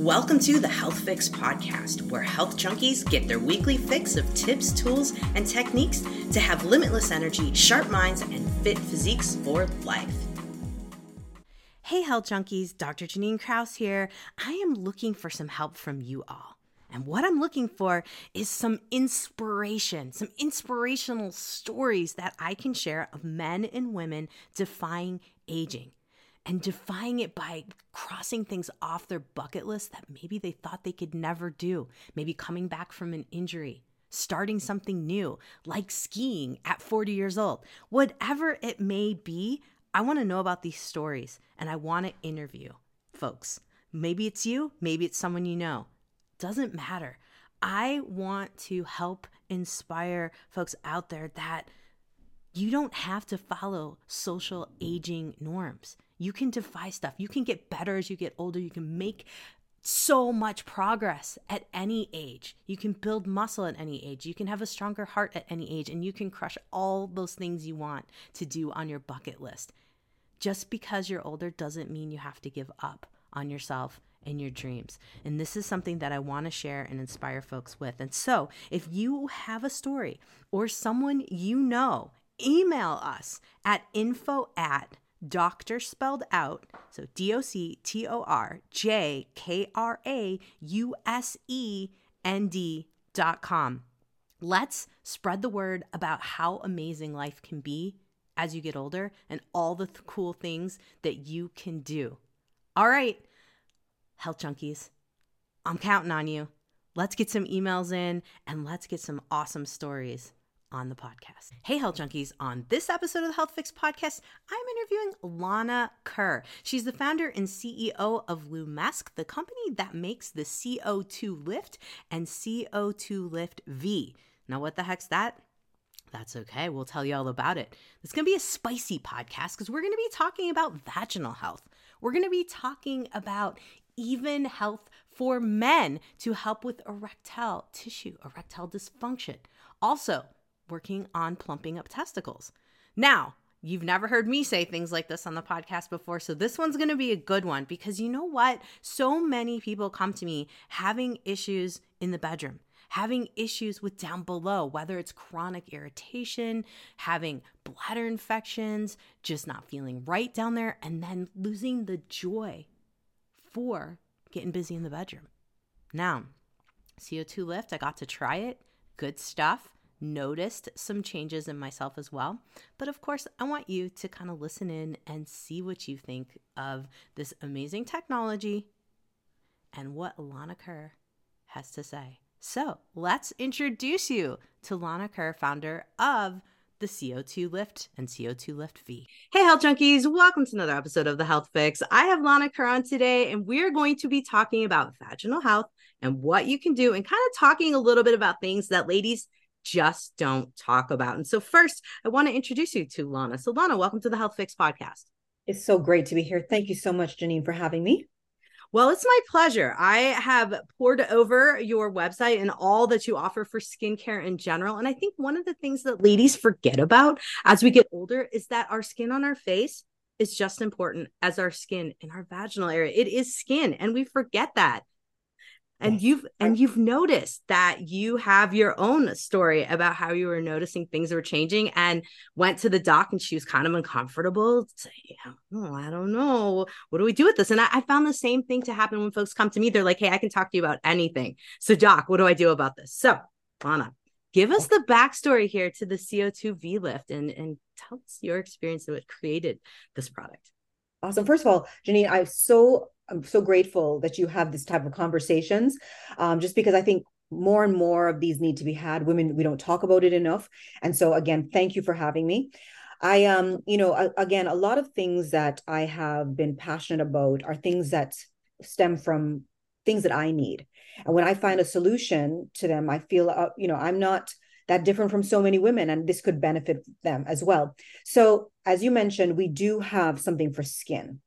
Welcome to the Health Fix Podcast, where health junkies get their weekly fix of tips, tools, and techniques to have limitless energy, sharp minds, and fit physiques for life. Hey, health junkies, Dr. Jannine Krause here. I am looking for some help from you all. And what I'm looking for is some inspiration, some inspirational stories that I can share of men and women defying aging and defying it by crossing things off their bucket list that maybe they thought they could never do. Maybe coming back from an injury, starting something new, like skiing at 40 years old. Whatever it may be, I want to know about these stories and I want to interview folks. Maybe it's you, maybe it's someone you know. Doesn't matter. I want to help inspire folks out there that you don't have to follow social aging norms. You can defy stuff. You can get better as you get older. You can make so much progress at any age. You can build muscle at any age. You can have a stronger heart at any age, and you can crush all those things you want to do on your bucket list. Just because you're older doesn't mean you have to give up on yourself and your dreams. And this is something that I want to share and inspire folks with. And so, if you have a story or someone you know, email us at info at doctor spelled out. So D O C T O R J K R A U S E N D dot com. Let's spread the word about how amazing life can be as you get older and all the th- cool things that you can do. All right, health junkies, I'm counting on you. Let's get some emails in and let's get some awesome stories on the podcast. Hey, Health Junkies. On this episode of the Health Fix podcast, I'm interviewing Lana Kerr. She's the founder and CEO of Lumisque, the company that makes the CO2 Lift and CO2 Lift V. Now, what the heck's that? That's okay. We'll tell you all about it. It's going to be a spicy podcast because we're going to be talking about vaginal health. We're going to be talking about even health for men to help with erectile tissue, erectile dysfunction. Also, working on plumping up testicles. Now, You've never heard me say things like this on the podcast before, so this one's to be a good one because you know what? So many people come to me having issues in the bedroom, having issues with down below, whether it's chronic irritation, having bladder infections, just not feeling right down there, and then losing the joy for getting busy in the bedroom. Now, CO2 lift, I got to try it. Good stuff noticed some changes in myself as well. But of course, I want you to kind of listen in and see what you think of this amazing technology and what Lana Kerr has to say. So let's introduce you to Lana Kerr, founder of the CO2 Lift and CO2 Lift V. Hey, health junkies, welcome to another episode of the Health Fix. I have Lana Kerr on today, and we're going to be talking about vaginal health and what you can do, and kind of talking a little bit about things that ladies just don't talk about. And so, first, I want to introduce you to Lana. So, Lana, welcome to the Health Fix podcast. It's so great to be here. Thank you so much, Jannine, for having me. Well, it's my pleasure. I have poured over your website and all that you offer for skincare in general. And I think one of the things that ladies forget about as we get older is that our skin on our face is just important as our skin in our vaginal area. It is skin, and we forget that and you've and you've noticed that you have your own story about how you were noticing things were changing and went to the doc and she was kind of uncomfortable say oh, i don't know. What do we do with this? And I, I, found the same thing to happen when folks come to me. They're like hey i can talk to you about anything. So doc what do i do about this? So Lana give us the backstory here to the co2 v lift and and tell us your experience of what created this product. Awesome. First of all Jannine i so I'm so grateful that you have this type of conversations, um, just because I think more and more of these need to be had. Women, we don't talk about it enough. And so, again, thank you for having me. I, um, you know, again, a lot of things that I have been passionate about are things that stem from things that I need. And when I find a solution to them, I feel, uh, you know, I'm not that different from so many women, and this could benefit them as well. So, as you mentioned, we do have something for skin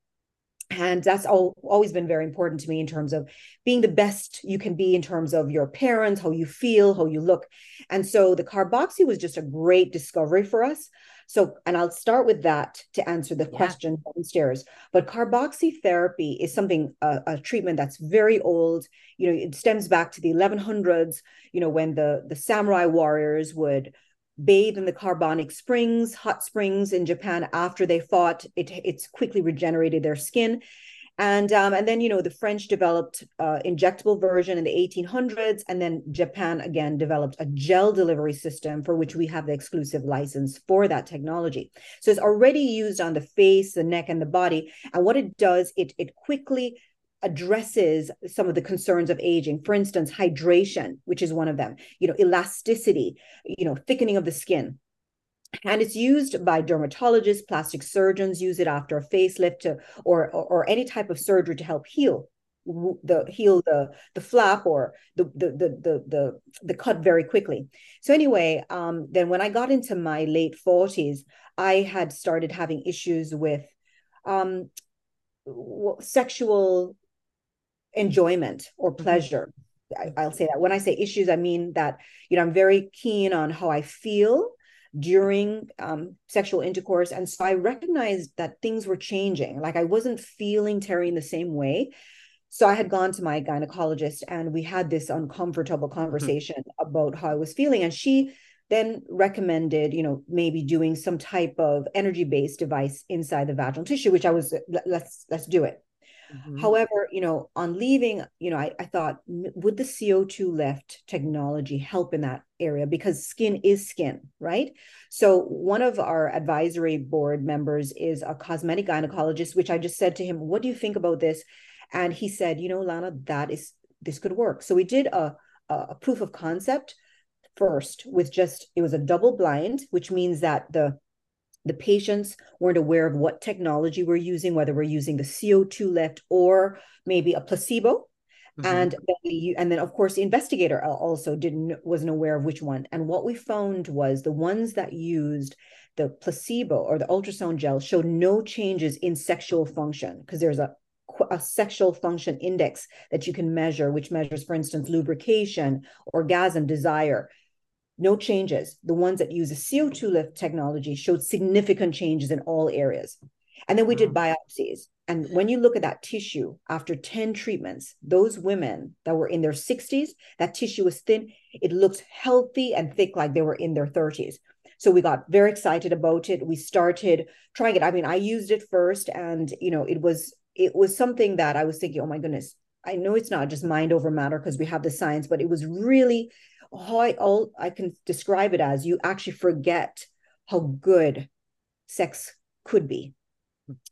and that's all, always been very important to me in terms of being the best you can be in terms of your appearance how you feel how you look and so the carboxy was just a great discovery for us So, and I'll start with that to answer the yeah. question downstairs. But carboxy therapy is something, uh, a treatment that's very old. You know, it stems back to the 1100s, you know, when the, the samurai warriors would bathe in the carbonic springs, hot springs in Japan after they fought. It, it's quickly regenerated their skin. And um, and then you know the french developed uh, injectable version in the 1800s and then japan again developed a gel delivery system for which we have the exclusive license for that technology. So it's already used on the face the neck and the body. And what it does it it quickly addresses some of the concerns of aging. For instance hydration which is one of them you know elasticity you know thickening of the skin. And it's used by dermatologists plastic surgeons use it after a facelift to, or, or, or any type of surgery to help heal the heal the the flap or the the the the the, the cut very quickly. So anyway um then when i got into my late 40s i had started having issues with um sexual enjoyment or mm-hmm. pleasure I, i'll say that when i say issues i mean that you know i'm very keen on how i feel during um, sexual intercourse. And so I recognized that things were changing. Like I wasn't feeling Terry in the same way. So I had gone to my gynecologist and we had this uncomfortable mm-hmm. conversation mm-hmm. about how I was feeling. And she then recommended, you know, maybe doing some type of energy-based device inside the vaginal tissue, which I was let's let's do it. Mm-hmm. However, you know, on leaving, you know, I, I thought, would the CO2 lift technology help in that area? Because skin is skin, right? So one of our advisory board members is a cosmetic gynecologist, which I just said to him, what do you think about this? And he said, you know, Lana, that is this could work. So we did a, a proof of concept first with just it was a double blind, which means that the the patients weren't aware of what technology we're using, whether we're using the CO2 lift or maybe a placebo. Mm-hmm. And then we, and then of course the investigator also didn't wasn't aware of which one. And what we found was the ones that used the placebo or the ultrasound gel showed no changes in sexual function because there's a a sexual function index that you can measure, which measures, for instance, lubrication, orgasm, desire no changes. The ones that use a CO2 lift technology showed significant changes in all areas. And then we did hmm. biopsies. And when you look at that tissue after 10 treatments, those women that were in their 60s, that tissue was thin. It looked healthy and thick like they were in their 30s. So we got very excited about it. We started trying it. I mean, I used it first and you know, it was it was something that I was thinking, oh my goodness, I know it's not just mind over matter because we have the science, but it was really how I all I can describe it as you actually forget how good sex could be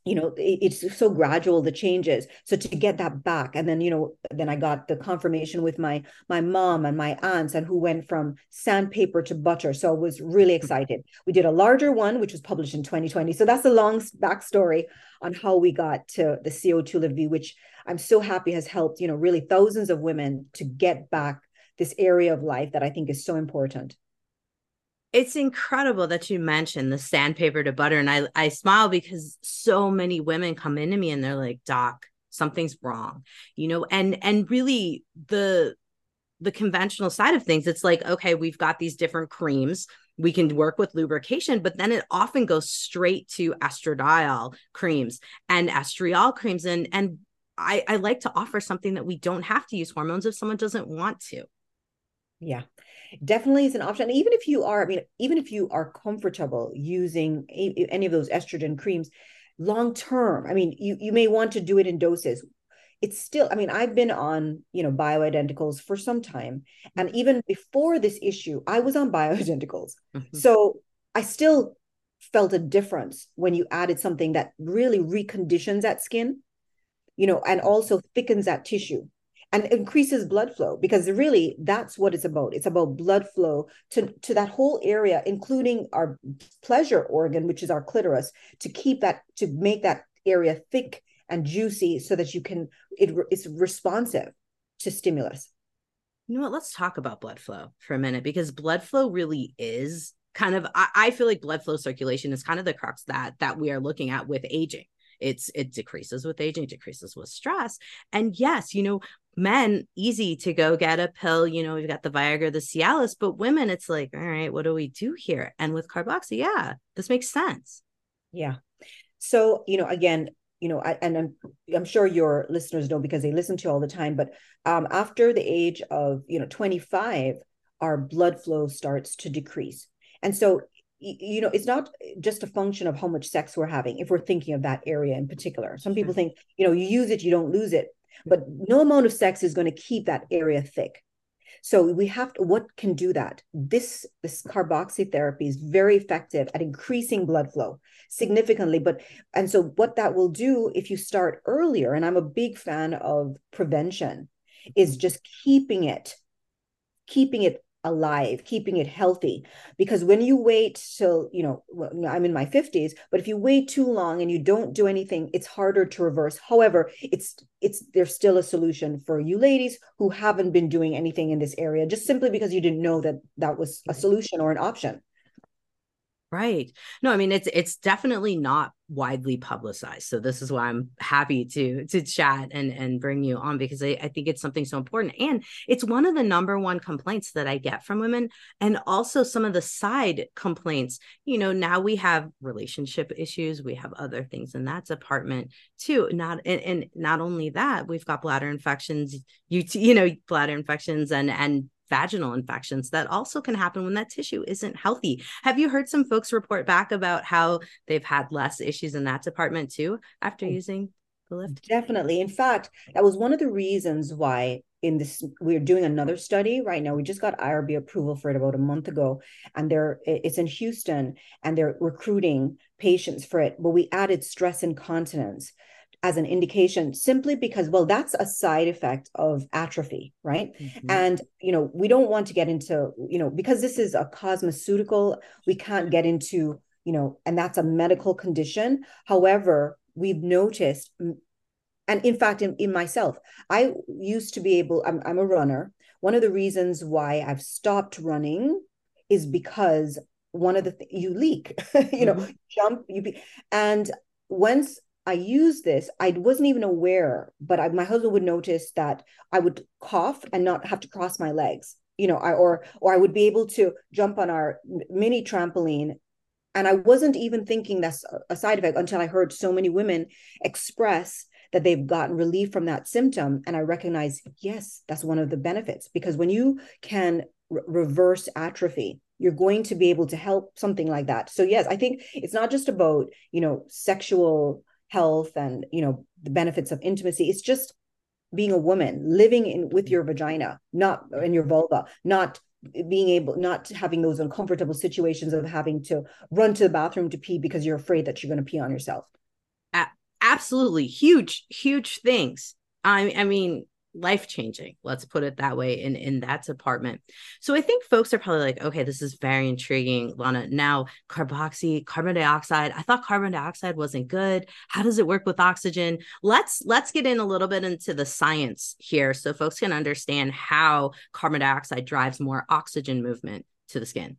you know it, it's so gradual the changes. So to get that back and then you know then i got the confirmation with my my mom and my aunts and who went from sandpaper to butter. So i was really mm. excited. We did a larger one which was published in 2020 so that's a long backstory on how we got to the co2 lift which i'm so happy has helped you know really thousands of women to get back this area of life that I think is so important. It's incredible that you mentioned the sandpaper to butter. And I, I smile because so many women come into me and they're like, Doc, something's wrong, you know, and and really the the conventional side of things, it's like, okay, we've got these different creams. We can work with lubrication, but then it often goes straight to estradiol creams and estriol creams. And and I, I like to offer something that we don't have to use hormones if someone doesn't want to. Yeah, definitely is an option. And even if you are, I mean, even if you are comfortable using a, any of those estrogen creams long term, I mean, you you may want to do it in doses. It's still, I mean, I've been on, you know, bioidenticals for some time. And even before this issue, I was on bioidenticals. Mm-hmm. So I still felt a difference when you added something that really reconditions that skin, you know, and also thickens that tissue and increases blood flow because really that's what it's about. It's about blood flow to to that whole area including our pleasure organ which is our clitoris to keep that to make that area thick and juicy so that you can it is responsive to stimulus. You know what? Let's talk about blood flow for a minute because blood flow really is kind of I, I feel like blood flow circulation is kind of the crux that that we are looking at with aging. It's it decreases with aging decreases with stress. And yes you know men easy to go get a pill you know we've got the viagra the cialis but women it's like all right what do we do here? And with carboxy yeah this makes sense. Yeah. So you know again you know I, and I'm, I'm sure your listeners know because they listen to you all the time but um, after the age of you know 25 our blood flow starts to decrease. And so you know it's not just a function of how much sex we're having if we're thinking of that area in particular. Some people think you know you use it you don't lose it but no amount of sex is going to keep that area thick. So we have to what can do that? This this carboxy therapy is very effective at increasing blood flow significantly but and so what that will do if you start earlier and i'm a big fan of prevention is just keeping it keeping it alive keeping it healthy. Because when you wait till you know i'm in my 50s but if you wait too long and you don't do anything it's harder to reverse. However it's it's there's still a solution for you ladies who haven't been doing anything in this area just simply because you didn't know that that was a solution or an option Right. No, I mean it's it's definitely not widely publicized. So this is why I'm happy to to chat and and bring you on because I, I think it's something so important. And it's one of the number one complaints that I get from women and also some of the side complaints. You know, now we have relationship issues, we have other things in that department too. Not and, and not only that, we've got bladder infections, you you know, bladder infections and and vaginal infections that also can happen when that tissue isn't healthy. Have you heard some folks report back about how they've had less issues in that department too after oh, using the lift? Definitely. In fact, that was one of the reasons why in this we're doing another study right now we just got irb approval for it about a month ago and they're it's in houston and they're recruiting patients for it but we added stress incontinence as an indication simply because well that's a side effect of atrophy right mm-hmm. and you know we don't want to get into you know because this is a cosmeceutical we can't get into you know and that's a medical condition however we've noticed and in fact in, in myself i used to be able I'm, I'm a runner one of the reasons why i've stopped running is because one of the th- you leak you know mm-hmm. jump you be and once I used this, I wasn't even aware, but I, my husband would notice that I would cough and not have to cross my legs, you know, I, or or I would be able to jump on our mini trampoline, and I wasn't even thinking that's a side effect until I heard so many women express that they've gotten relief from that symptom, and I recognize, yes, that's one of the benefits because when you can re- reverse atrophy, you're going to be able to help something like that. So yes, I think it's not just about you know sexual health and you know the benefits of intimacy. It's just being a woman living in with your vagina not in your vulva not being able not having those uncomfortable situations of having to run to the bathroom to pee because you're afraid that you're going to pee on yourself. Absolutely. Huge huge things. I i mean life changing let's put it that way in in that department. So i think folks are probably like okay this is very intriguing lana. Now carboxy carbon dioxide i thought carbon dioxide wasn't good. How does it work with oxygen? Let's let's get in a little bit into the science here so folks can understand how carbon dioxide drives more oxygen movement to the skin.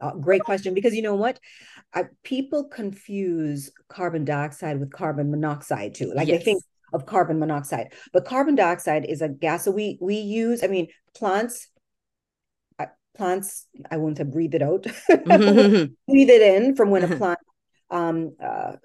Uh, great question because you know what? I, people confuse carbon dioxide with carbon monoxide too. Like yes. they think of carbon monoxide. But carbon dioxide is a gas that we we use. I mean, plants plants i won't have breathe it out. Breathe it in from when a plant um, uh,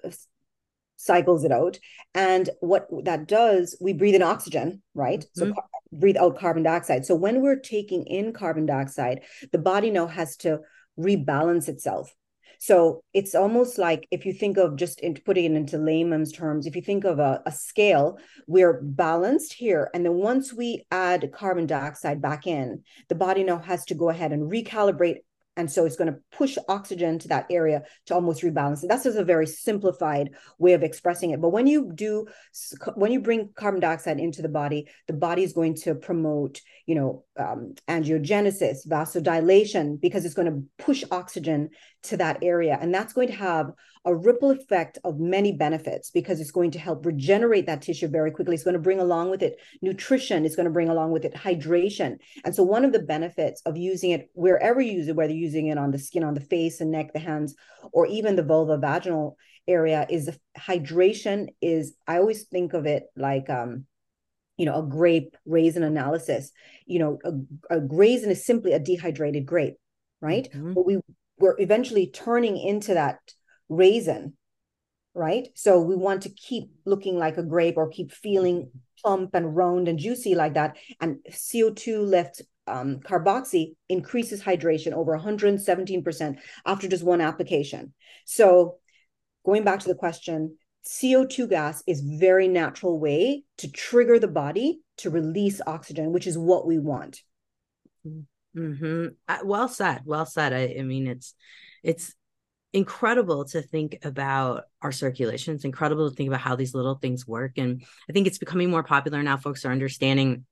cycles it out. And what that does we breathe in oxygen right? Mm-hmm. so car- breathe out carbon dioxide. So when we're taking in carbon dioxide the body now has to rebalance itself so it's almost like if you think of just in, putting it into layman's terms, if you think of a, a scale, we're balanced here. And then once we add carbon dioxide back in, the body now has to go ahead and recalibrate and so it's going to push oxygen to that area to almost rebalance it. That's just a very simplified way of expressing it. But when you do, when you bring carbon dioxide into the body, the body is going to promote, you know, um, angiogenesis, vasodilation, because it's going to push oxygen to that area. And that's going to have a ripple effect of many benefits because it's going to help regenerate that tissue very quickly. It's going to bring along with it nutrition, it's going to bring along with it hydration. And so, one of the benefits of using it wherever you use it, whether you're using it on the skin, on the face and neck, the hands, or even the vulva vaginal area, is the hydration. Is I always think of it like um, you know, a grape raisin analysis, you know, a, a raisin is simply a dehydrated grape, right? Mm-hmm. But we we're eventually turning into that raisin, right? So we want to keep looking like a grape or keep feeling plump and round and juicy like that. And CO2 Lift um, carboxy increases hydration over 117% after just one application. So going back to the question, CO2 gas is very natural way to trigger the body to release oxygen, which is what we want. Mm-hmm. Well said. Well said. I, I mean, it's it's incredible to think about our circulation. It's incredible to think about how these little things work, and I think it's becoming more popular now. Folks are understanding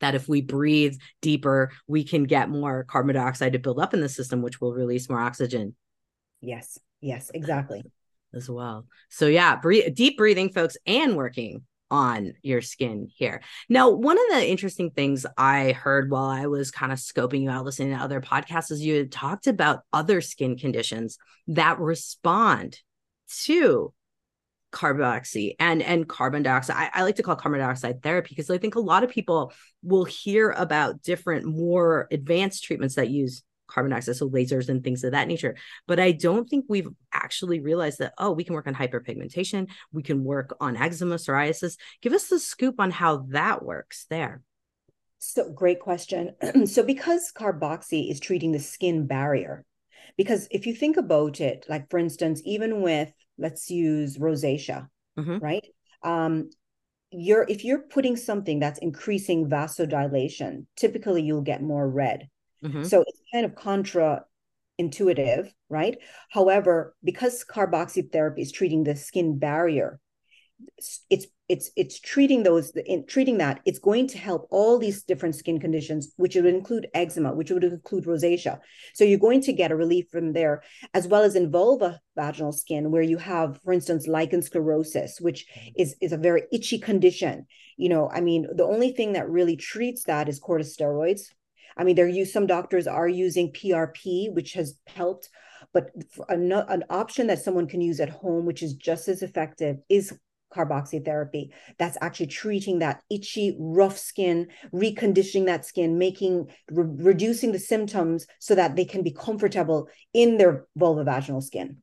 that if we breathe deeper, we can get more carbon dioxide to build up in the system, which will release more oxygen. Yes. Yes. Exactly as well. So yeah, breathe, deep breathing, folks, and working on your skin here. Now, one of the interesting things I heard while I was kind of scoping you out, listening to other podcasts, is you had talked about other skin conditions that respond to carboxy and and carbon dioxide. I, I, like to call carbon dioxide therapy because I think a lot of people will hear about different more advanced treatments that use carbon dioxide, so lasers and things of that nature. But I don't think we've actually realized that, oh, we can work on hyperpigmentation, we can work on eczema, psoriasis. Give us the scoop on how that works there. So, great question. so, because carboxy is treating the skin barrier, because if you think about it, like for instance, even with let's use rosacea, mm-hmm. right? Um, you're if you're putting something that's increasing vasodilation, typically you'll get more red. Mm-hmm. So it's kind of contra intuitive, right? However, because carboxy therapy is treating the skin barrier, it's it's it's treating those in treating that it's going to help all these different skin conditions which would include eczema which would include rosacea so you're going to get a relief from there as well as in vulva vaginal skin where you have for instance lichen sclerosis which is is a very itchy condition you know i mean the only thing that really treats that is corticosteroids I mean, there use some doctors are using PRP, which has helped, but an, an option that someone can use at home, which is just as effective, is carboxy therapy. That's actually treating that itchy, rough skin, reconditioning that skin, making re- reducing the symptoms so that they can be comfortable in their vulvovaginal skin.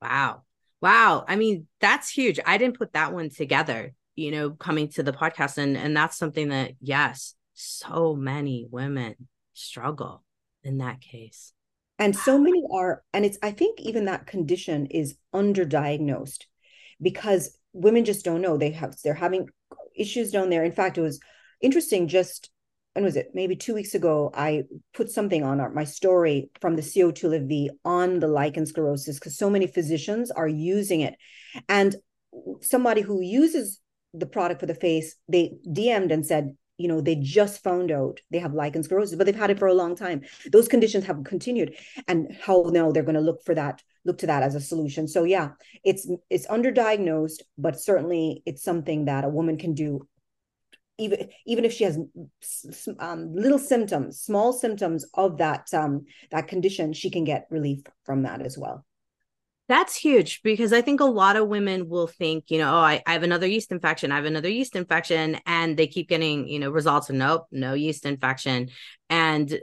Wow. Wow. I mean, that's huge. I didn't put that one together, you know, coming to the podcast. And and that's something that, yes, so many women struggle in that case. And so many are, and it's, I think even that condition is underdiagnosed because women just don't know they have, they're having issues down there. In fact, it was interesting just, when was it? Maybe two weeks ago, I put something on our, my story from the CO2 Lift V on the lichen sclerosis because so many physicians are using it. And somebody who uses the product for the face, they DM'd and said, you know they just found out they have lichen sclerosis but they've had it for a long time. Those conditions have continued and how now they're going to look for that look to that as a solution. So yeah it's it's underdiagnosed but certainly it's something that a woman can do even even if she has um, little symptoms small symptoms of that um, that condition she can get relief from that as well that's huge because I think a lot of women will think, you know, oh, I, I, have another yeast infection. I have another yeast infection. And they keep getting, you know, results of nope, no yeast infection. And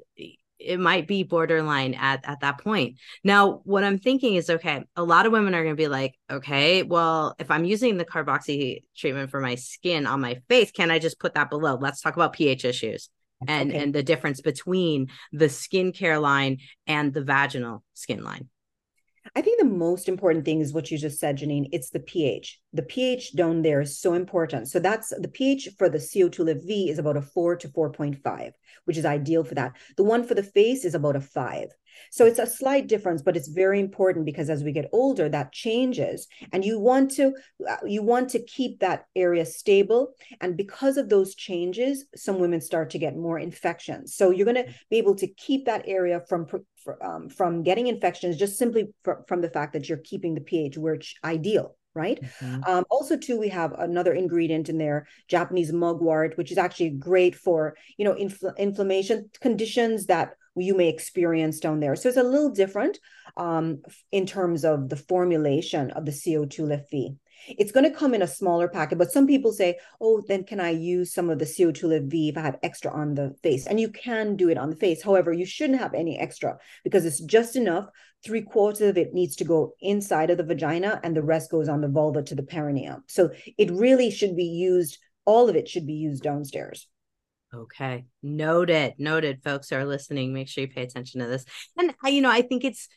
it might be borderline at, at that point. Now, what I'm thinking is okay, a lot of women are going to be like, okay, well, if I'm using the carboxy treatment for my skin on my face, can I just put that below? Let's talk about pH issues and, okay. and the difference between the skincare line and the vaginal skin line. I think the most important thing is what you just said, Jannine. It's the pH. The pH down there is so important. So that's the pH for the CO2 Lift V is about a four to 4.5, which is ideal for that. The one for the face is about a five. So it's a slight difference, but it's very important because as we get older, that changes, and you want to uh, you want to keep that area stable. And because of those changes, some women start to get more infections. So you're going to be able to keep that area from um, from getting infections just simply fr- from the fact that you're keeping the pH where it's ideal right? Mm-hmm. Um, also, too, we have another ingredient in there, Japanese mugwort, which is actually great for you know infl- inflammation conditions that you may experience down there. So it's a little different um, in terms of the formulation of the CO2 Lift V. It's going to come in a smaller packet, but some people say, oh, then can I use some of the CO2 Lift V if I have extra on the face? And you can do it on the face. However, you shouldn't have any extra because it's just enough. Three quarters of it needs to go inside of the vagina and the rest goes on the vulva to the perineum. So it really should be used, all of it should be used downstairs. Okay. Noted. Noted. Folks are listening, make sure you pay attention to this. And you know, I think it's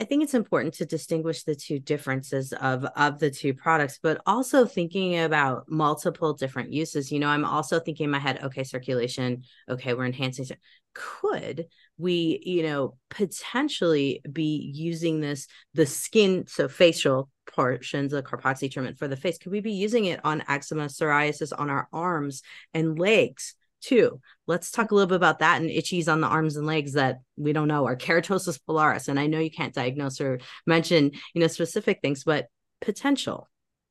I think it's important to distinguish the two differences of of the two products, but also thinking about multiple different uses. You know, I'm also thinking in my head, okay, circulation, okay, we're enhancing. Could we, you know, potentially be using this the skin, so facial portions of carboxy treatment for the face? Could we be using it on eczema, psoriasis, on our arms and legs? too. Let's talk a little bit about that and itchies on the arms and legs that we don't know or keratosis pilaris. And I know you can't diagnose or mention, you know, specific things, but potential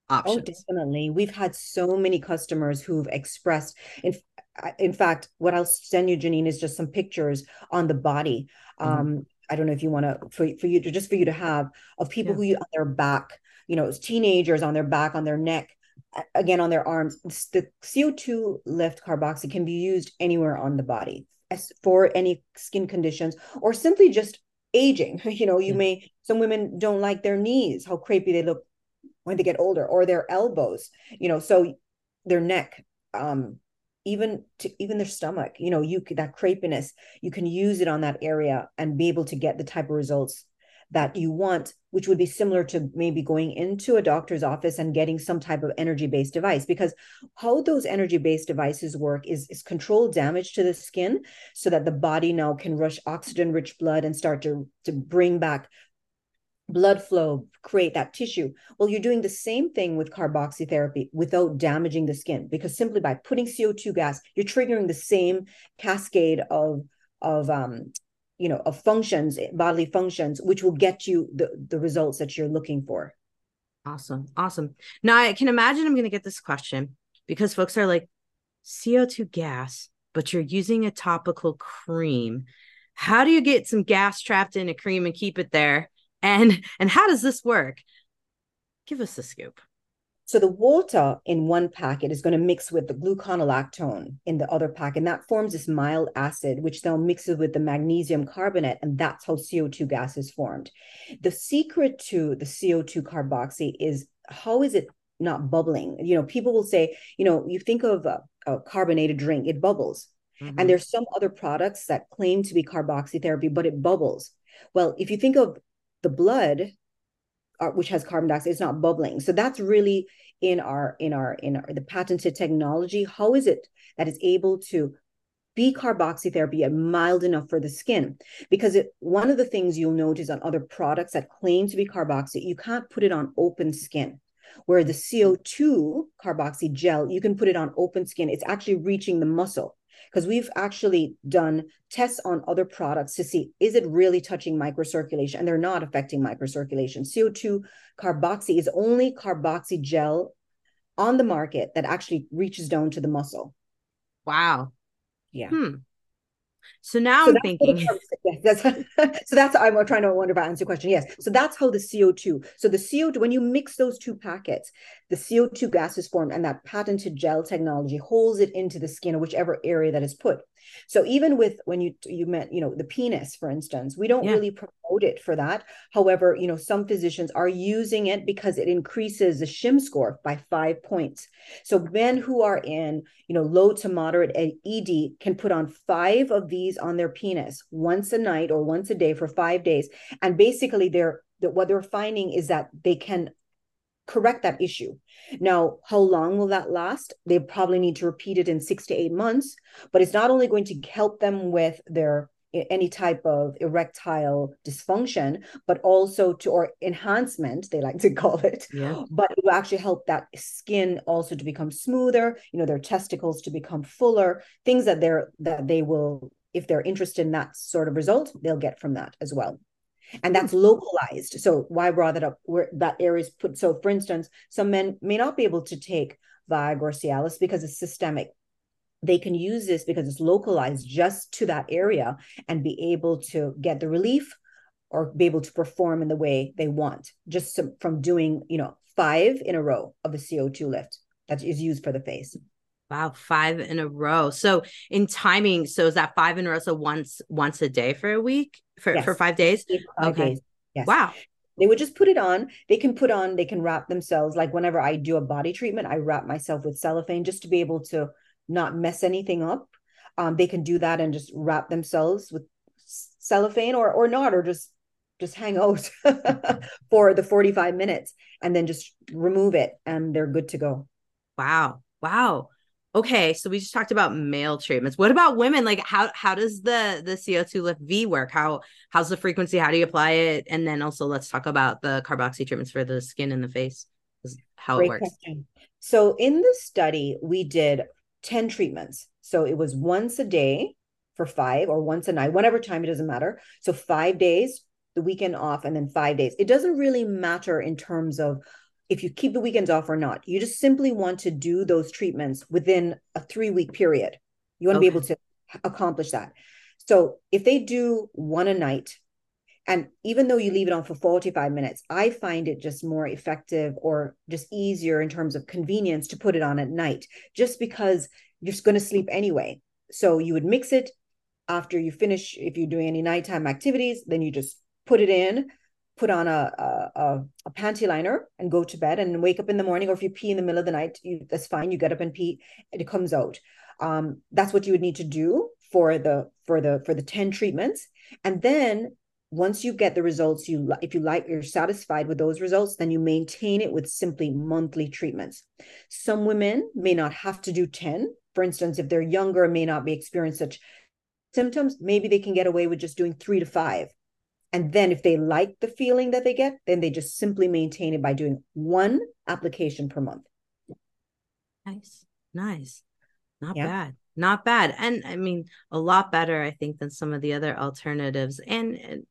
oh, options. Oh, definitely. We've had so many customers who've expressed in in fact, what I'll send you, Jannine, is just some pictures on the body. Mm-hmm. Um, I don't know if you want to for, for you to just for you to have of people yeah. who on their back, you know, teenagers on their back, on their neck, again on their arms the co2 lift carboxy can be used anywhere on the body as for any skin conditions or simply just aging you know you yeah. may some women don't like their knees how crepey they look when they get older or their elbows you know so their neck um even to even their stomach you know you that crepiness you can use it on that area and be able to get the type of results that you want, which would be similar to maybe going into a doctor's office and getting some type of energy based device. Because how those energy based devices work is, is control damage to the skin so that the body now can rush oxygen rich blood and start to, to bring back blood flow, create that tissue. Well, you're doing the same thing with carboxytherapy without damaging the skin because simply by putting CO2 gas, you're triggering the same cascade of of um, you know of functions bodily functions which will get you the the results that you're looking for. Awesome. Awesome. Now i can imagine i'm going to get this question because folks are like co2 gas but you're using a topical cream. How do you get some gas trapped in a cream and keep it there? And and how does this work? Give us a scoop so the water in one packet is going to mix with the gluconolactone in the other packet, and that forms this mild acid, which then mixes with the magnesium carbonate, and that's how CO2 gas is formed. The secret to the CO2 carboxy is how is it not bubbling? You know, people will say, you know, you think of a, a carbonated drink, it bubbles. Mm-hmm. And there's some other products that claim to be carboxy therapy, but it bubbles. Well, if you think of the blood which has carbon dioxide it's not bubbling. So that's really in our in our in our the patented technology. How is it that it's able to be carboxy therapy and mild enough for the skin? Because it one of the things you'll notice on other products that claim to be carboxy you can't put it on open skin where the CO2 carboxy gel you can put it on open skin. It's actually reaching the muscle because we've actually done tests on other products to see is it really touching microcirculation? And they're not affecting microcirculation. Co2 carboxy is only carboxy gel on the market that actually reaches down to the muscle. Wow. Yeah. Hmm. So now so I'm thinking. Yes, that's, so that's I'm trying to wonder if I answer your question. Yes. So that's how the CO2. So the CO2, when you mix those two packets, the CO2 gas is formed, and that patented gel technology holds it into the skin or whichever area that is put. So even with when you you meant you know the penis, for instance, we don't yeah. really promote it for that. However, you know some physicians are using it because it increases the shim score by five points. So men who are in you know low to moderate ED can put on five of these on their penis once a night or once a day for five days, and basically they're what they're finding is that they can correct that issue. Now, how long will that last? They probably need to repeat it in six to eight months, but it's not only going to help them with their any type of erectile dysfunction, but also to or enhancement, they like to call it. Yeah. But it will actually help that skin also to become smoother, you know, their testicles to become fuller, things that they're that they will, if they're interested in that sort of result, they'll get from that as well and that's hmm. localized so why I brought that up where that area is put so for instance some men may not be able to take viagra or cialis because it's systemic they can use this because it's localized just to that area and be able to get the relief or be able to perform in the way they want just from doing you know five in a row of the CO2 lift that is used for the face. Wow, five in a row. So in timing, so is that five in a row? So once once a day for a week for yes. for five days? Five okay. Days. Yes. Wow. They would just put it on. They can put on, they can wrap themselves. Like whenever I do a body treatment, I wrap myself with cellophane just to be able to not mess anything up. Um, they can do that and just wrap themselves with cellophane or or not, or just just hang out for the 45 minutes and then just remove it and they're good to go. Wow. Wow. Okay. So we just talked about male treatments. What about women? Like how how does the the co2 lift v work? How how's the frequency? How do you apply it? And then also let's talk about the carboxy treatments for the skin and the face. How Great it works. question. so in the study we did 10 treatments so it was once a day for five or once a night whatever time it doesn't matter so five days the weekend off and then five days it doesn't really matter in terms of if you keep the weekends off or not. You just simply want to do those treatments within a three week period. You want okay. to be able to accomplish that. So if they do one a night, and even though you leave it on for 45 minutes, I find it just more effective or just easier in terms of convenience to put it on at night, just because you're going to sleep anyway. So you would mix it after you finish, if you're doing any nighttime activities, then you just put it in put on a, a, a panty liner and go to bed and wake up in the morning or if you pee in the middle of the night you, that's fine you get up and pee and it comes out um, that's what you would need to do for the for the for the 10 treatments and then once you get the results you if you like you're satisfied with those results then you maintain it with simply monthly treatments some women may not have to do 10 for instance if they're younger and may not be experiencing such symptoms maybe they can get away with just doing 3 to 5 and then if they like the feeling that they get, then they just simply maintain it by doing one application per month. Nice. Nice. Not yeah. bad. Not bad. And I mean, a lot better, I think, than some of the other alternatives. And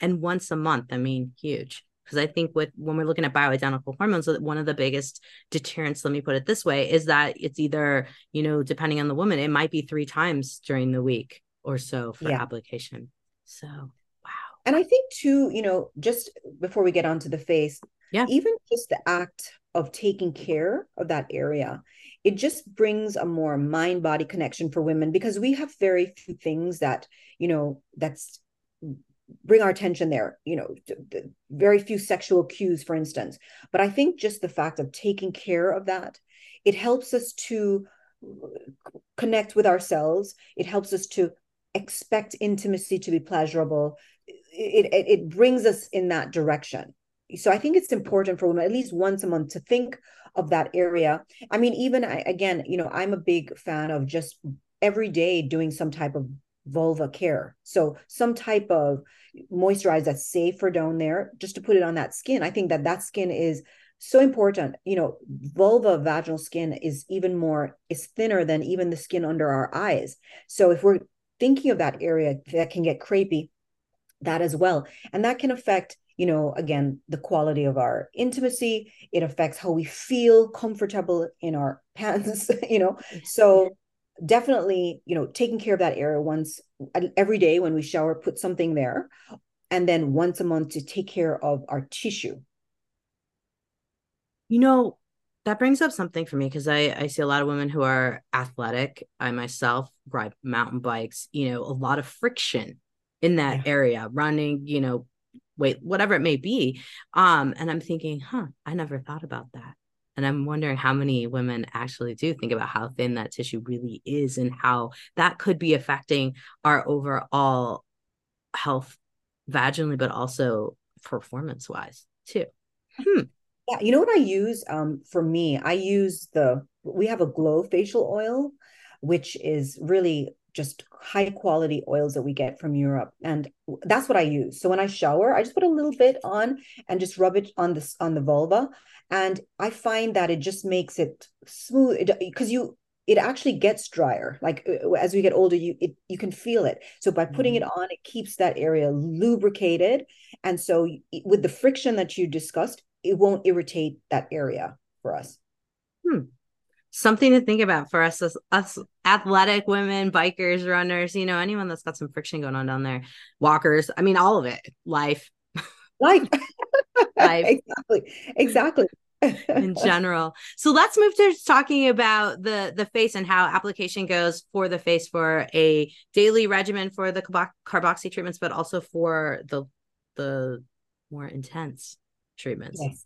and, once a month, I mean, huge. Because I think with when we're looking at bioidentical hormones, one of the biggest deterrents, let me put it this way, is that it's either, you know, depending on the woman, it might be three times during the week or so for yeah. application. So wow. and I think too, you know, just before we get onto the face, yeah, even just the act of taking care of that area, it just brings a more mind body connection for women because we have very few things that, you know, that's bring our attention there you know very few sexual cues for instance. But i think just the fact of taking care of that it helps us to connect with ourselves. It helps us to expect intimacy to be pleasurable. It, it, it brings us in that direction. So i think it's important for women at least once a month to think of that area. I mean even I, again you know i'm a big fan of just every day doing some type of vulva care. So some type of moisturize that's safe for down there just to put it on that skin. I think that that skin is so important. You know vulva vaginal skin is even more is thinner than even the skin under our eyes. So if we're thinking of that area that can get crepey that as well. And that can affect you know again the quality of our intimacy. It affects how we feel comfortable in our pants you know? So definitely you know taking care of that area once every day when we shower put something there and then once a month to take care of our tissue. You know that brings up something for me because I, I see a lot of women who are athletic. I myself ride mountain bikes you know a lot of friction in that yeah. area running you know wait whatever it may be. Um and i'm thinking huh i never thought about that and i'm wondering how many women actually do think about how thin that tissue really is and how that could be affecting our overall health vaginally but also performance wise too hmm. yeah you know what i use um for me i use the we have a glow facial oil which is really just high quality oils that we get from Europe. And that's what I use. So when I shower, I just put a little bit on and just rub it on this on the vulva. And I find that it just makes it smooth because you it actually gets drier. Like uh, as we get older, you it, you can feel it. So by putting mm-hmm. it on, it keeps that area lubricated. And so with the friction that you discussed, it won't irritate that area for us. Hmm something to think about for us as us athletic women, bikers, runners, you know, anyone that's got some friction going on down there, walkers. I mean, all of it. Life. Life. Life. exactly. Exactly. in general. So let's move to talking about the the face and how application goes for the face for a daily regimen for the carboxy treatments, but also for the the more intense treatments. Yes.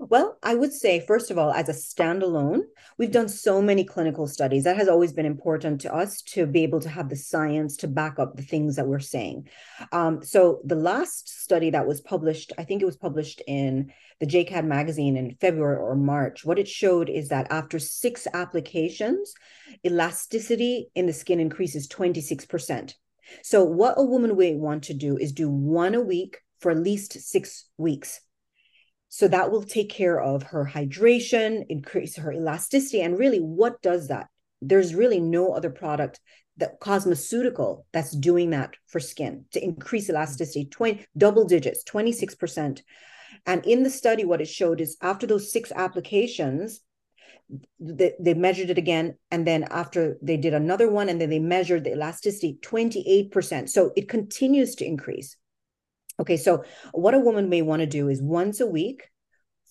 Well, I would say, first of all, as a standalone, we've done so many clinical studies. That has always been important to us to be able to have the science to back up the things that we're saying. Um, so, the last study that was published, I think it was published in the JCAD magazine in February or March, what it showed is that after six applications, elasticity in the skin increases 26%. So, what a woman may want to do is do one a week for at least six weeks so that will take care of her hydration, increase her elasticity. And really, what does that? There's really no other product that cosmeceutical that's doing that for skin to increase elasticity 20 double digits 26% and in the study what it showed is after those six applications they, they measured it again and then after they did another one and then they measured the elasticity 28% so it continues to increase Okay, so what a woman may want to do is once a week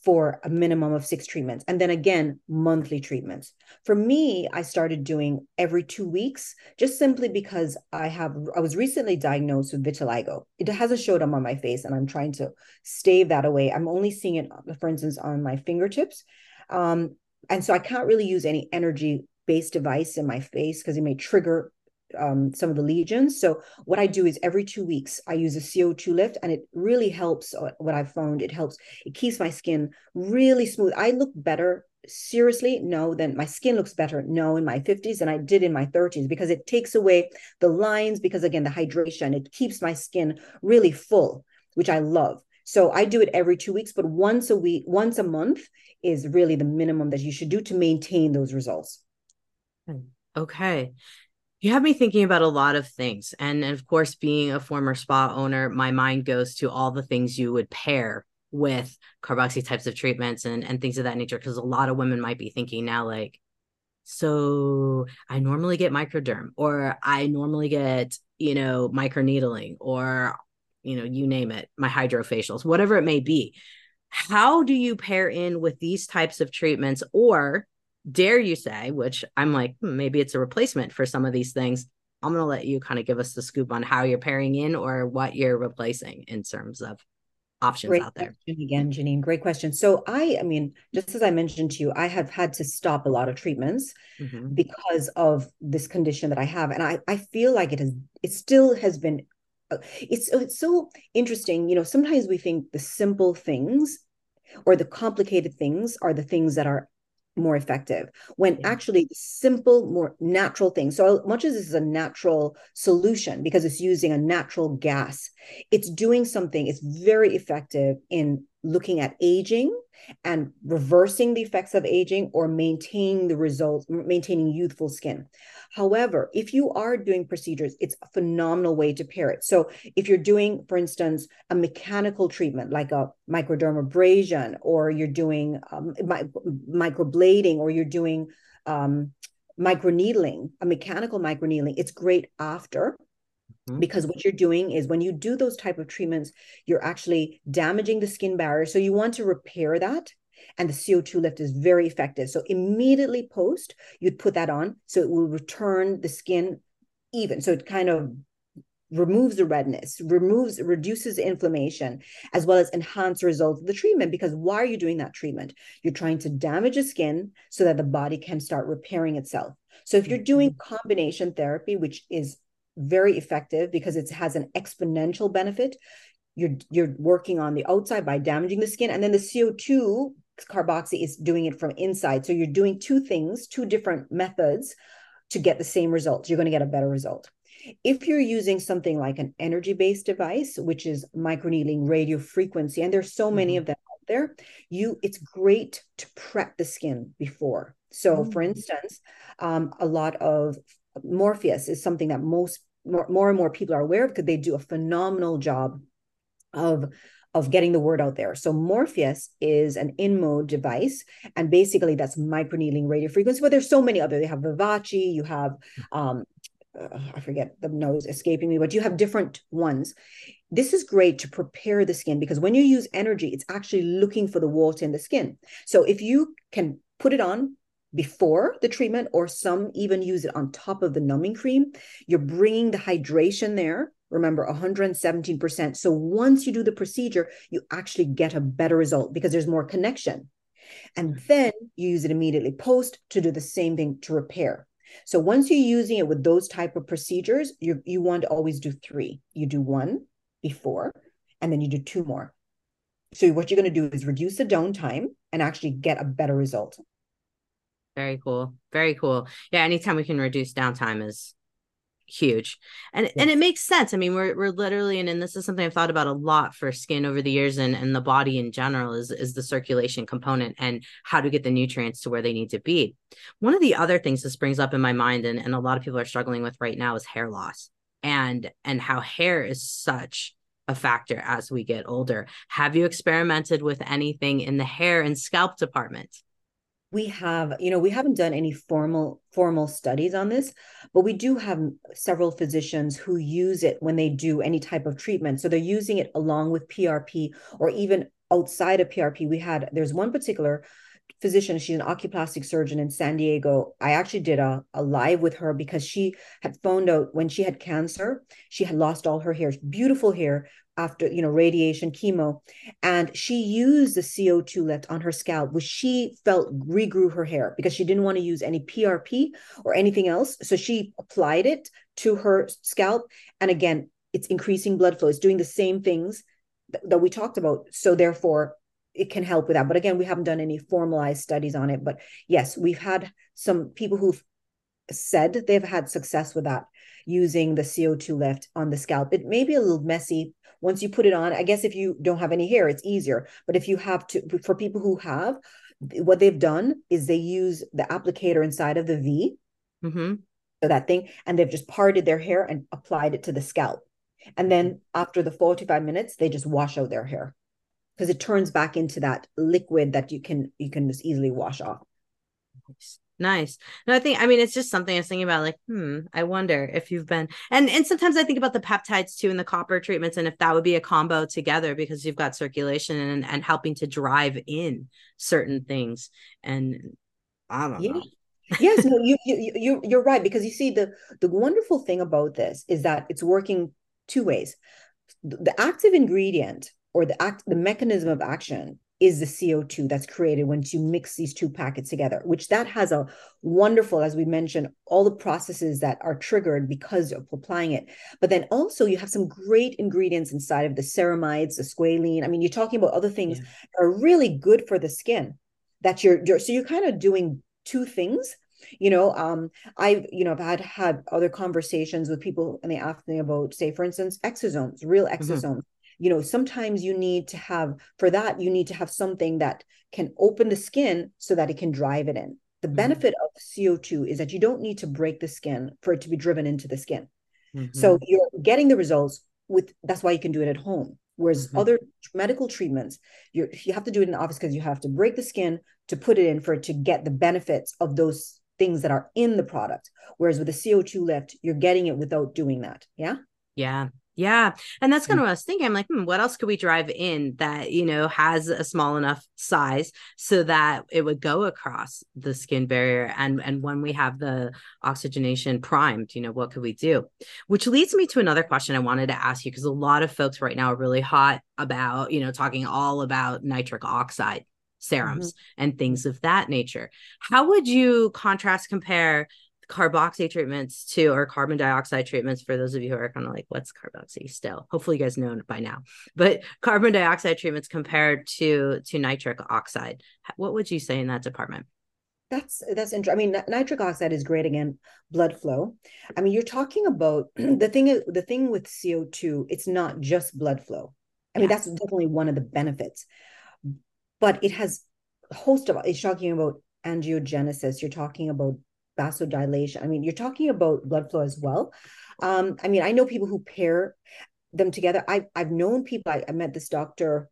for a minimum of six treatments, and then again, monthly treatments. For me, I started doing every two weeks just simply because I have, I was recently diagnosed with vitiligo. It hasn't showed up on my face, and I'm trying to stave that away. I'm only seeing it, for instance, on my fingertips. Um, and so I can't really use any energy based device in my face because it may trigger um, some of the lesions. So what I do is every two weeks I use a CO2 lift, and it really helps. Uh, what I've found it helps. It keeps my skin really smooth. I look better. Seriously, no. Then my skin looks better. No, in my 50s than I did in my 30s because it takes away the lines. Because again, the hydration it keeps my skin really full, which I love. So I do it every two weeks, but once a week, once a month is really the minimum that you should do to maintain those results. Okay you have me thinking about a lot of things. And, of course, being a former spa owner, my mind goes to all the things you would pair with carboxy types of treatments and, and things of that nature. Because a lot of women might be thinking now, like, so I normally get microderm, or I normally get, you know, microneedling, or, you know, you name it, my hydrofacials, whatever it may be. How do you pair in with these types of treatments? Or dare you say, which I'm like, hmm, maybe it's a replacement for some of these things. I'm going to let you kind of give us the scoop on how you're pairing in or what you're replacing in terms of options great out there. Again, Jannine, great question. So I, I mean, just as I mentioned to you, I have had to stop a lot of treatments mm-hmm. because of this condition that I have, and I, I feel like it has, it still has been. Uh, it's it's so interesting, you know. Sometimes we think the simple things or the complicated things are the things that are more effective when yeah. actually simple more natural things so much as this is a natural solution because it's using a natural gas it's doing something it's very effective in looking at aging and reversing the effects of aging or maintaining the results maintaining youthful skin. However if you are doing procedures it's a phenomenal way to pair it. So if you're doing for instance a mechanical treatment like a microdermabrasion or you're doing um, mi- microblading or you're doing um, microneedling a mechanical microneedling it's great after Mm-hmm. because what you're doing is when you do those type of treatments you're actually damaging the skin barrier so you want to repair that and the CO2 lift is very effective. So immediately post, you'd put that on so it will return the skin even. So it kind of removes the redness, removes, reduces inflammation, as well as enhance results of the treatment. Because why are you doing that treatment? You're trying to damage the skin so that the body can start repairing itself. So if you're doing mm-hmm. combination therapy, which is very effective because it has an exponential benefit. You're you're working on the outside by damaging the skin, and then the CO2 carboxy is doing it from inside. So you're doing two things, two different methods to get the same results. You're going to get a better result. If you're using something like an energy-based device, which is microneedling radio frequency, and there's so many mm-hmm. of them out there, you it's great to prep the skin before. So, mm-hmm. for instance, um, a lot of Morpheus is something that most more, more and more people are aware of because they do a phenomenal job of of getting the word out there. So Morpheus is an InMode device, and basically that's microneedling radio frequency. But there's so many other. They have Vivace, you have um, uh, I forget the nose escaping me, but you have different ones. this is great to prepare the skin because when you use energy, it's actually looking for the water in the skin. So if you can put it on before the treatment, or some even use it on top of the numbing cream, you're bringing the hydration there. Remember, 117%. So once you do the procedure, you actually get a better result because there's more connection. And mm-hmm. then you use it immediately post to do the same thing to repair. So once you're using it with those type of procedures, you you want to always do three. You do one before, and then you do two more. So what you're going to do is reduce the downtime and actually get a better result. Very cool. Very cool. Yeah, anytime we can reduce downtime is huge. And and it makes sense. I mean we're, we're literally and, and this is something i've thought about a lot for skin over the years and and the body in general is is the circulation component and how to get the nutrients to where they need to be. One of the other things this brings up in my mind and, and a lot of people are struggling with right now is hair loss and and how hair is such a factor as we get older. Have you experimented with anything in the hair and scalp department we have you know we haven't done any formal formal studies on this but we do have several physicians who use it when they do any type of treatment. So they're using it along with prp or even outside of prp we had there's one particular physician she's an oculoplastic surgeon in san diego. I actually did a, a live with her because she had found out when she had cancer she had lost all her hair beautiful hair after you know radiation chemo. And she used the co2 lift on her scalp which she felt regrew her hair because she didn't want to use any prp or anything else. So she applied it to her scalp. And again it's increasing blood flow. It's doing the same things that we talked about. So therefore it can help with that but again we haven't done any formalized studies on it but yes we've had some people who've said they've had success with that using the CO2 lift on the scalp. It may be a little messy once you put it on. I guess if you don't have any hair, it's easier. But if you have to, for people who have, what they've done is they use the applicator inside of the V, mm-hmm. so that thing, and they've just parted their hair and applied it to the scalp. And then after the 45 minutes, they just wash out their hair because it turns back into that liquid that you can you can just easily wash off. Nice. No, I think I mean it's just something I was thinking about. Like, hmm, I wonder if you've been and and sometimes I think about the peptides too and the copper treatments, and if that would be a combo together because you've got circulation and and helping to drive in certain things. And I don't yeah. know. yes, no, you you you you're right because you see the the wonderful thing about this is that it's working two ways. The active ingredient or the act the mechanism of action is the CO2 that's created once you mix these two packets together, which that has a wonderful, as we mentioned, all the processes that are triggered because of applying it. But then also you have some great ingredients inside of the ceramides, the squalene. I mean, you're talking about other things yeah. that are really good for the skin that you're, you're so you're kind of doing two things you know um i you know i've had had other conversations with people and they ask me about say for instance exosomes real mm-hmm. exosomes mm-hmm you know sometimes you need to have for that you need to have something that can open the skin so that it can drive it in. The mm-hmm. benefit of co2 is that you don't need to break the skin for it to be driven into the skin. Mm-hmm. so you're getting the results with that's why you can do it at home. Whereas mm-hmm. other medical treatments you you have to do it in the office because you have to break the skin to put it in for it to get the benefits of those things that are in the product. Whereas with the co2 lift you're getting it without doing that. Yeah? Yeah yeah. And that's kind of what I was thinking. I'm like, hmm, what else could we drive in that, you know, has a small enough size so that it would go across the skin barrier? And and when we have the oxygenation primed, you know, what could we do? Which leads me to another question I wanted to ask you, because a lot of folks right now are really hot about, you know, talking all about nitric oxide serums mm-hmm. and things of that nature. How would you contrast compare carboxy treatments to or carbon dioxide treatments for those of you who are kind of like what's carboxy still hopefully you guys know by now but carbon dioxide treatments compared to to nitric oxide what would you say in that department that's that's interesting. I mean, nitric oxide is great again, blood flow. I mean, you're talking about the thing. The thing with CO two, it's not just blood flow. I mean, that's definitely one of the benefits, but it has a host of. It's talking about angiogenesis. You're talking about vasodilation. I mean, you're talking about blood flow as well. Um, I mean, I know people who pair them together. I, I've known people, I, I met this doctor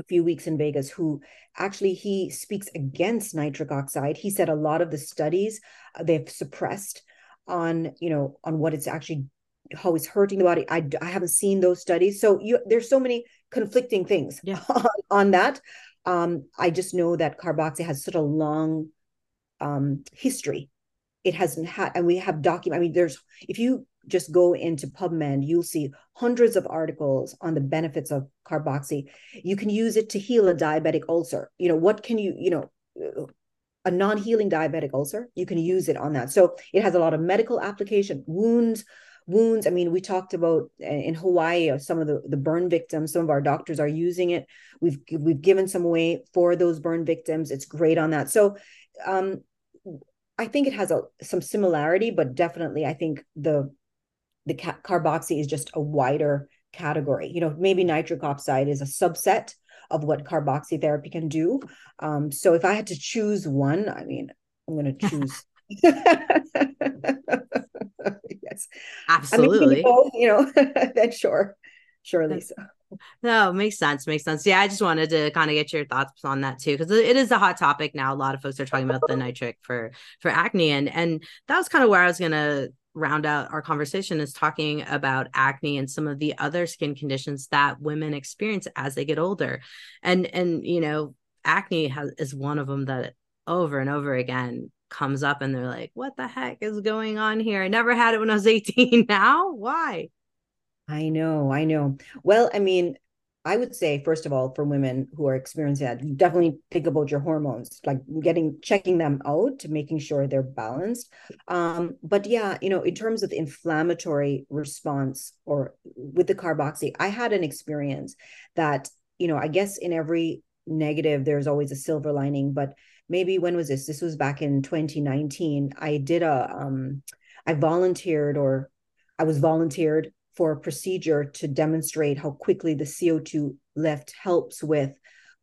a few weeks in Vegas who actually he speaks against nitric oxide. He said a lot of the studies uh, they've suppressed on, you know, on what it's actually how it's hurting the body. I, I haven't seen those studies. So you there's so many conflicting things yeah. on, on, that. Um, I just know that carboxy has such a long um, history. It hasn't had, and we have document. I mean, there's if you just go into PubMed, you'll see hundreds of articles on the benefits of carboxy. You can use it to heal a diabetic ulcer. You know, what can you, you know, a non-healing diabetic ulcer, you can use it on that. So it has a lot of medical application, wounds, wounds. I mean, we talked about uh, in Hawaii uh, some of the, the burn victims. Some of our doctors are using it. We've we've given some away for those burn victims. It's great on that. So um, I think it has a some similarity, but definitely I think the the ca- carboxy is just a wider category. You know, maybe nitric oxide is a subset of what carboxy therapy can do. Um, so if I had to choose one, I mean, I'm going to choose. yes, absolutely. I mean, both, you know, then sure, surely so. No, makes sense. Makes sense. Yeah, I just wanted to kind of get your thoughts on that too, because it is a hot topic now. A lot of folks are talking about the nitric for for acne, and and that was kind of where I was gonna round out our conversation is talking about acne and some of the other skin conditions that women experience as they get older and and you know acne has, is one of them that over and over again comes up and they're like what the heck is going on here i never had it when i was 18 now why i know i know well i mean I would say, first of all, for women who are experiencing that, definitely think about your hormones, like getting checking them out to making sure they're balanced. Um, but yeah, you know, in terms of inflammatory response or with the carboxy, I had an experience that, you know, I guess in every negative, there's always a silver lining, but maybe when was this? This was back in 2019. I did a um I volunteered or I was volunteered for a procedure to demonstrate how quickly the CO2 lift helps with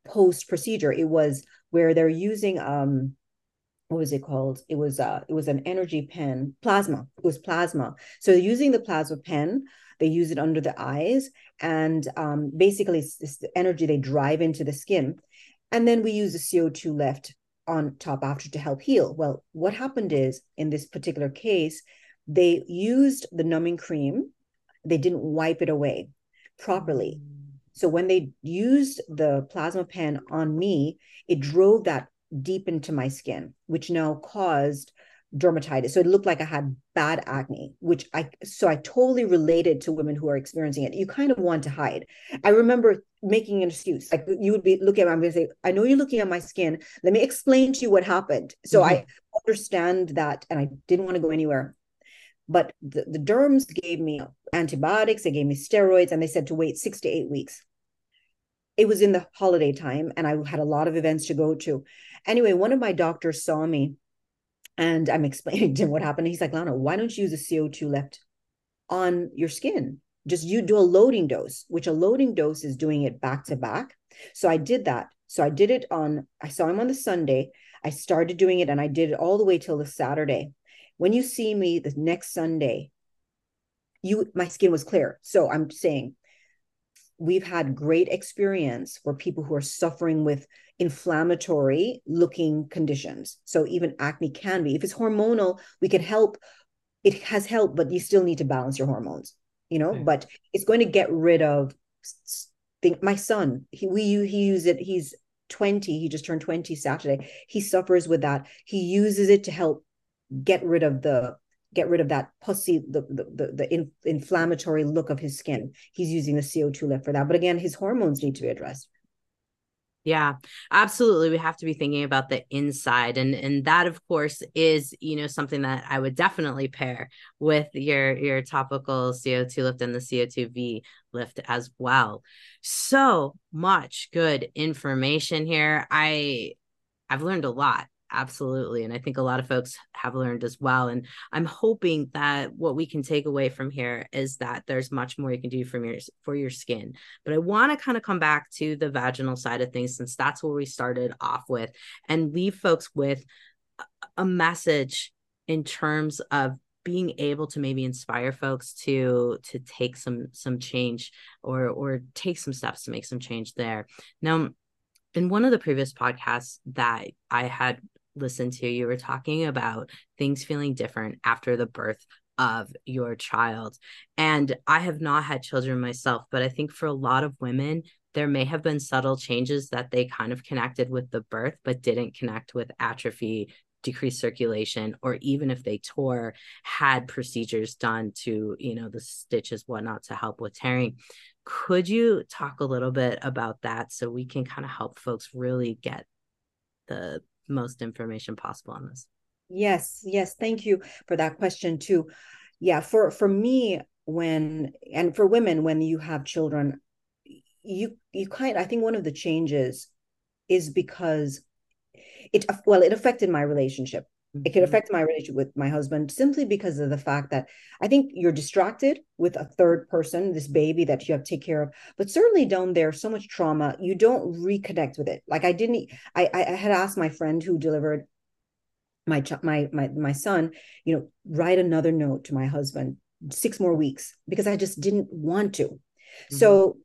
post procedure. It was where they're using um what was it called? It was uh it was an energy pen, plasma. It was plasma. So using the plasma pen, they use it under the eyes, and um, basically it's, it's the energy they drive into the skin, and then we use the CO2 lift on top after to help heal. Well, what happened is in this particular case, they used the numbing cream they didn't wipe it away properly. Mm. So when they used the plasma pen on me, it drove that deep into my skin, which now caused dermatitis. So it looked like I had bad acne, which I so I totally related to women who are experiencing it. You kind of want to hide. I remember making an excuse. Like you would be looking at me, I'm gonna say, I know you're looking at my skin. Let me explain to you what happened. So mm-hmm. I understand that and I didn't want to go anywhere. But the, the derms gave me antibiotics, they gave me steroids, and they said to wait six to eight weeks. It was in the holiday time, and I had a lot of events to go to. Anyway, one of my doctors saw me, and I'm explaining to him what happened. He's like, Lana, why don't you use a CO2 lift on your skin? Just you do a loading dose, which a loading dose is doing it back to back. So I did that. So I did it on, I saw him on the Sunday. I started doing it and I did it all the way till the Saturday when you see me the next Sunday, you my skin was clear. So I'm saying we've had great experience for people who are suffering with inflammatory looking conditions. So even acne can be. If it's hormonal, we can help. It has help, but you still need to balance your hormones, you know, okay. but it's going to get rid of think my son, he we he use it, he's 20, he just turned 20 Saturday. He suffers with that. He uses it to help get rid of the get rid of that pussy the the the, the in, inflammatory look of his skin he's using the co2 lift for that but again his hormones need to be addressed yeah, absolutely. We have to be thinking about the inside, and and that, of course, is you know something that I would definitely pair with your your topical CO two lift and the CO two V lift as well. So much good information here. I I've learned a lot absolutely and i think a lot of folks have learned as well and i'm hoping that what we can take away from here is that there's much more you can do from your for your skin but i want to kind of come back to the vaginal side of things since that's where we started off with and leave folks with a message in terms of being able to maybe inspire folks to to take some some change or or take some steps to make some change there. Now in one of the previous podcasts that I had listened to, you were talking about things feeling different after the birth of your child. And I have not had children myself, but I think for a lot of women, there may have been subtle changes that they kind of connected with the birth, but didn't connect with atrophy, decreased circulation, or even if they tore, had procedures done to, you know, the stitches, whatnot, to help with tearing. Could you talk a little bit about that so we can kind of help folks really get the most information possible on this? Yes, yes. Thank you for that question too. Yeah, for for me, when and for women, when you have children, you you kind I think one of the changes is because it well, it affected my relationship it could mm-hmm. affect my relationship with my husband simply because of the fact that I think you're distracted with a third person, this baby that you have to take care of. But certainly down there, so much trauma, you don't reconnect with it. Like I didn't, I I had asked my friend who delivered my my my my son, you know, write another note to my husband six more weeks because I just didn't want to. Mm-hmm. So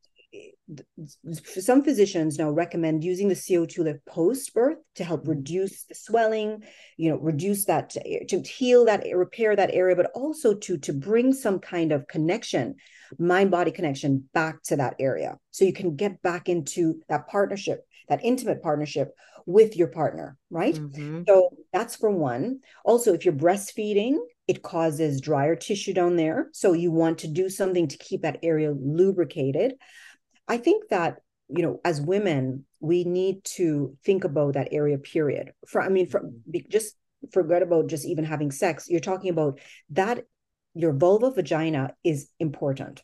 some physicians now recommend using the CO2 lift post birth to help mm-hmm. reduce the swelling, you know, reduce that to heal that repair that area, but also to to bring some kind of connection, mind body connection back to that area, so you can get back into that partnership, that intimate partnership with your partner, right? Mm-hmm. So that's for one. Also, if you're breastfeeding, it causes drier tissue down there, so you want to do something to keep that area lubricated. I think that you know as women we need to think about that area period. For i mean for mm-hmm. just forget about just even having sex. You're talking about that your vulva vagina is important.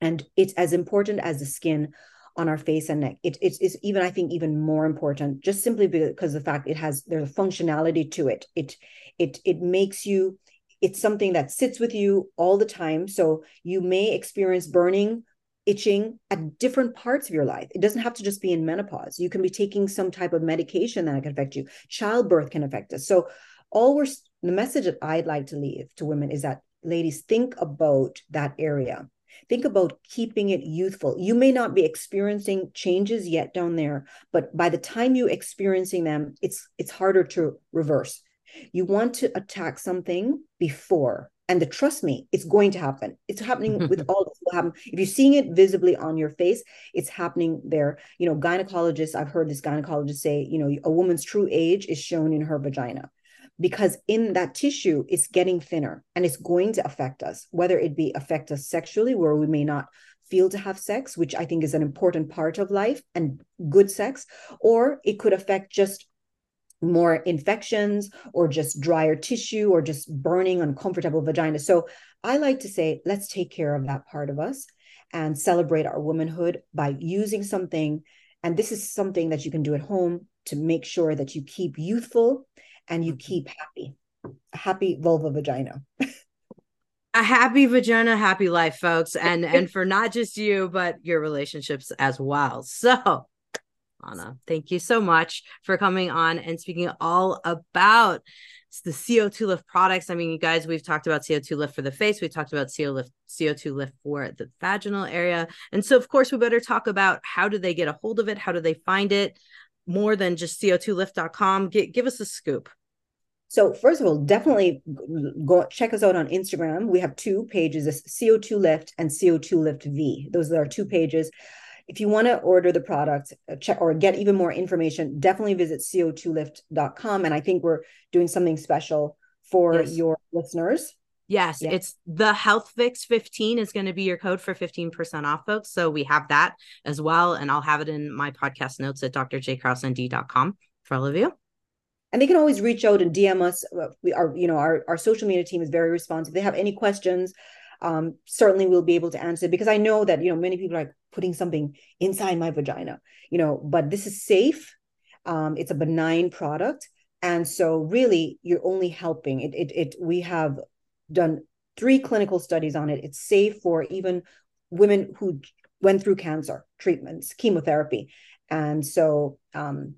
And it's as important as the skin on our face and neck. It, it's, it's even i think even more important just simply because the fact it has there's a functionality to it. It it it makes you it's something that sits with you all the time. So you may experience burning itching at different parts of your life. It doesn't have to just be in menopause. You can be taking some type of medication that can affect you. Childbirth can affect us. So, all we're the message that I'd like to leave to women is that ladies think about that area. Think about keeping it youthful. You may not be experiencing changes yet down there, but by the time you experiencing them, it's it's harder to reverse. You want to attack something before and the trust me it's going to happen. It's happening with all this will happen. If you're seeing it visibly on your face it's happening there. You know gynecologists i've heard this gynecologist say you know a woman's true age is shown in her vagina because in that tissue it's getting thinner and it's going to affect us whether it be affect us sexually where we may not feel to have sex which i think is an important part of life and good sex or it could affect just more infections or just drier tissue or just burning uncomfortable vagina. So i like to say let's take care of that part of us and celebrate our womanhood by using something. And this is something that you can do at home to make sure that you keep youthful and you keep happy a happy vulva vagina. A happy vagina happy life folks. And and for not just you but your relationships as well. So Lana. Thank you so much for coming on and speaking all about the CO2 lift products. I mean, you guys, we've talked about CO2 lift for the face, we talked about CO lift, CO2 lift for the vaginal area. And so, of course, we better talk about how do they get a hold of it? How do they find it? More than just CO2lift.com. G- give us a scoop. So first of all, definitely go check us out on Instagram. We have two pages: CO2 Lift and CO2 Lift V. Those are our two pages if you want to order the product uh, check or get even more information, definitely visit co2lift.com. And I think we're doing something special for yes. your listeners. Yes, yeah. it's the Health Fix 15 is going to be your code for 15% off, folks. So we have that as well. And I'll have it in my podcast notes at drjkrausend.com for all of you. And they can always reach out and DM us. Uh, we are, you know, our, our social media team is very responsive. If they have any questions, um, certainly we'll be able to answer because I know that, you know, many people are putting something inside my vagina, you know, but this is safe. Um, it's a benign product. And so really you're only helping it, it, it, we have done three clinical studies on it. It's safe for even women who went through cancer treatments, chemotherapy. And so, um,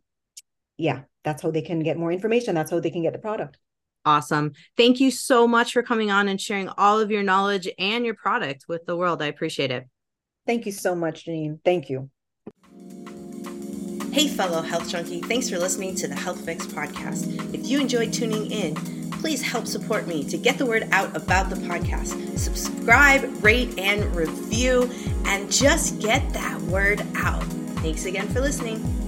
yeah, that's how they can get more information. That's how they can get the product. Awesome. Thank you so much for coming on and sharing all of your knowledge and your product with the world. I appreciate it. Thank you so much, Jannine. Thank you. Hey, fellow health junkie, thanks for listening to the Health Fix podcast. If you enjoyed tuning in, please help support me to get the word out about the podcast. Subscribe, rate, and review, and just get that word out. Thanks again for listening.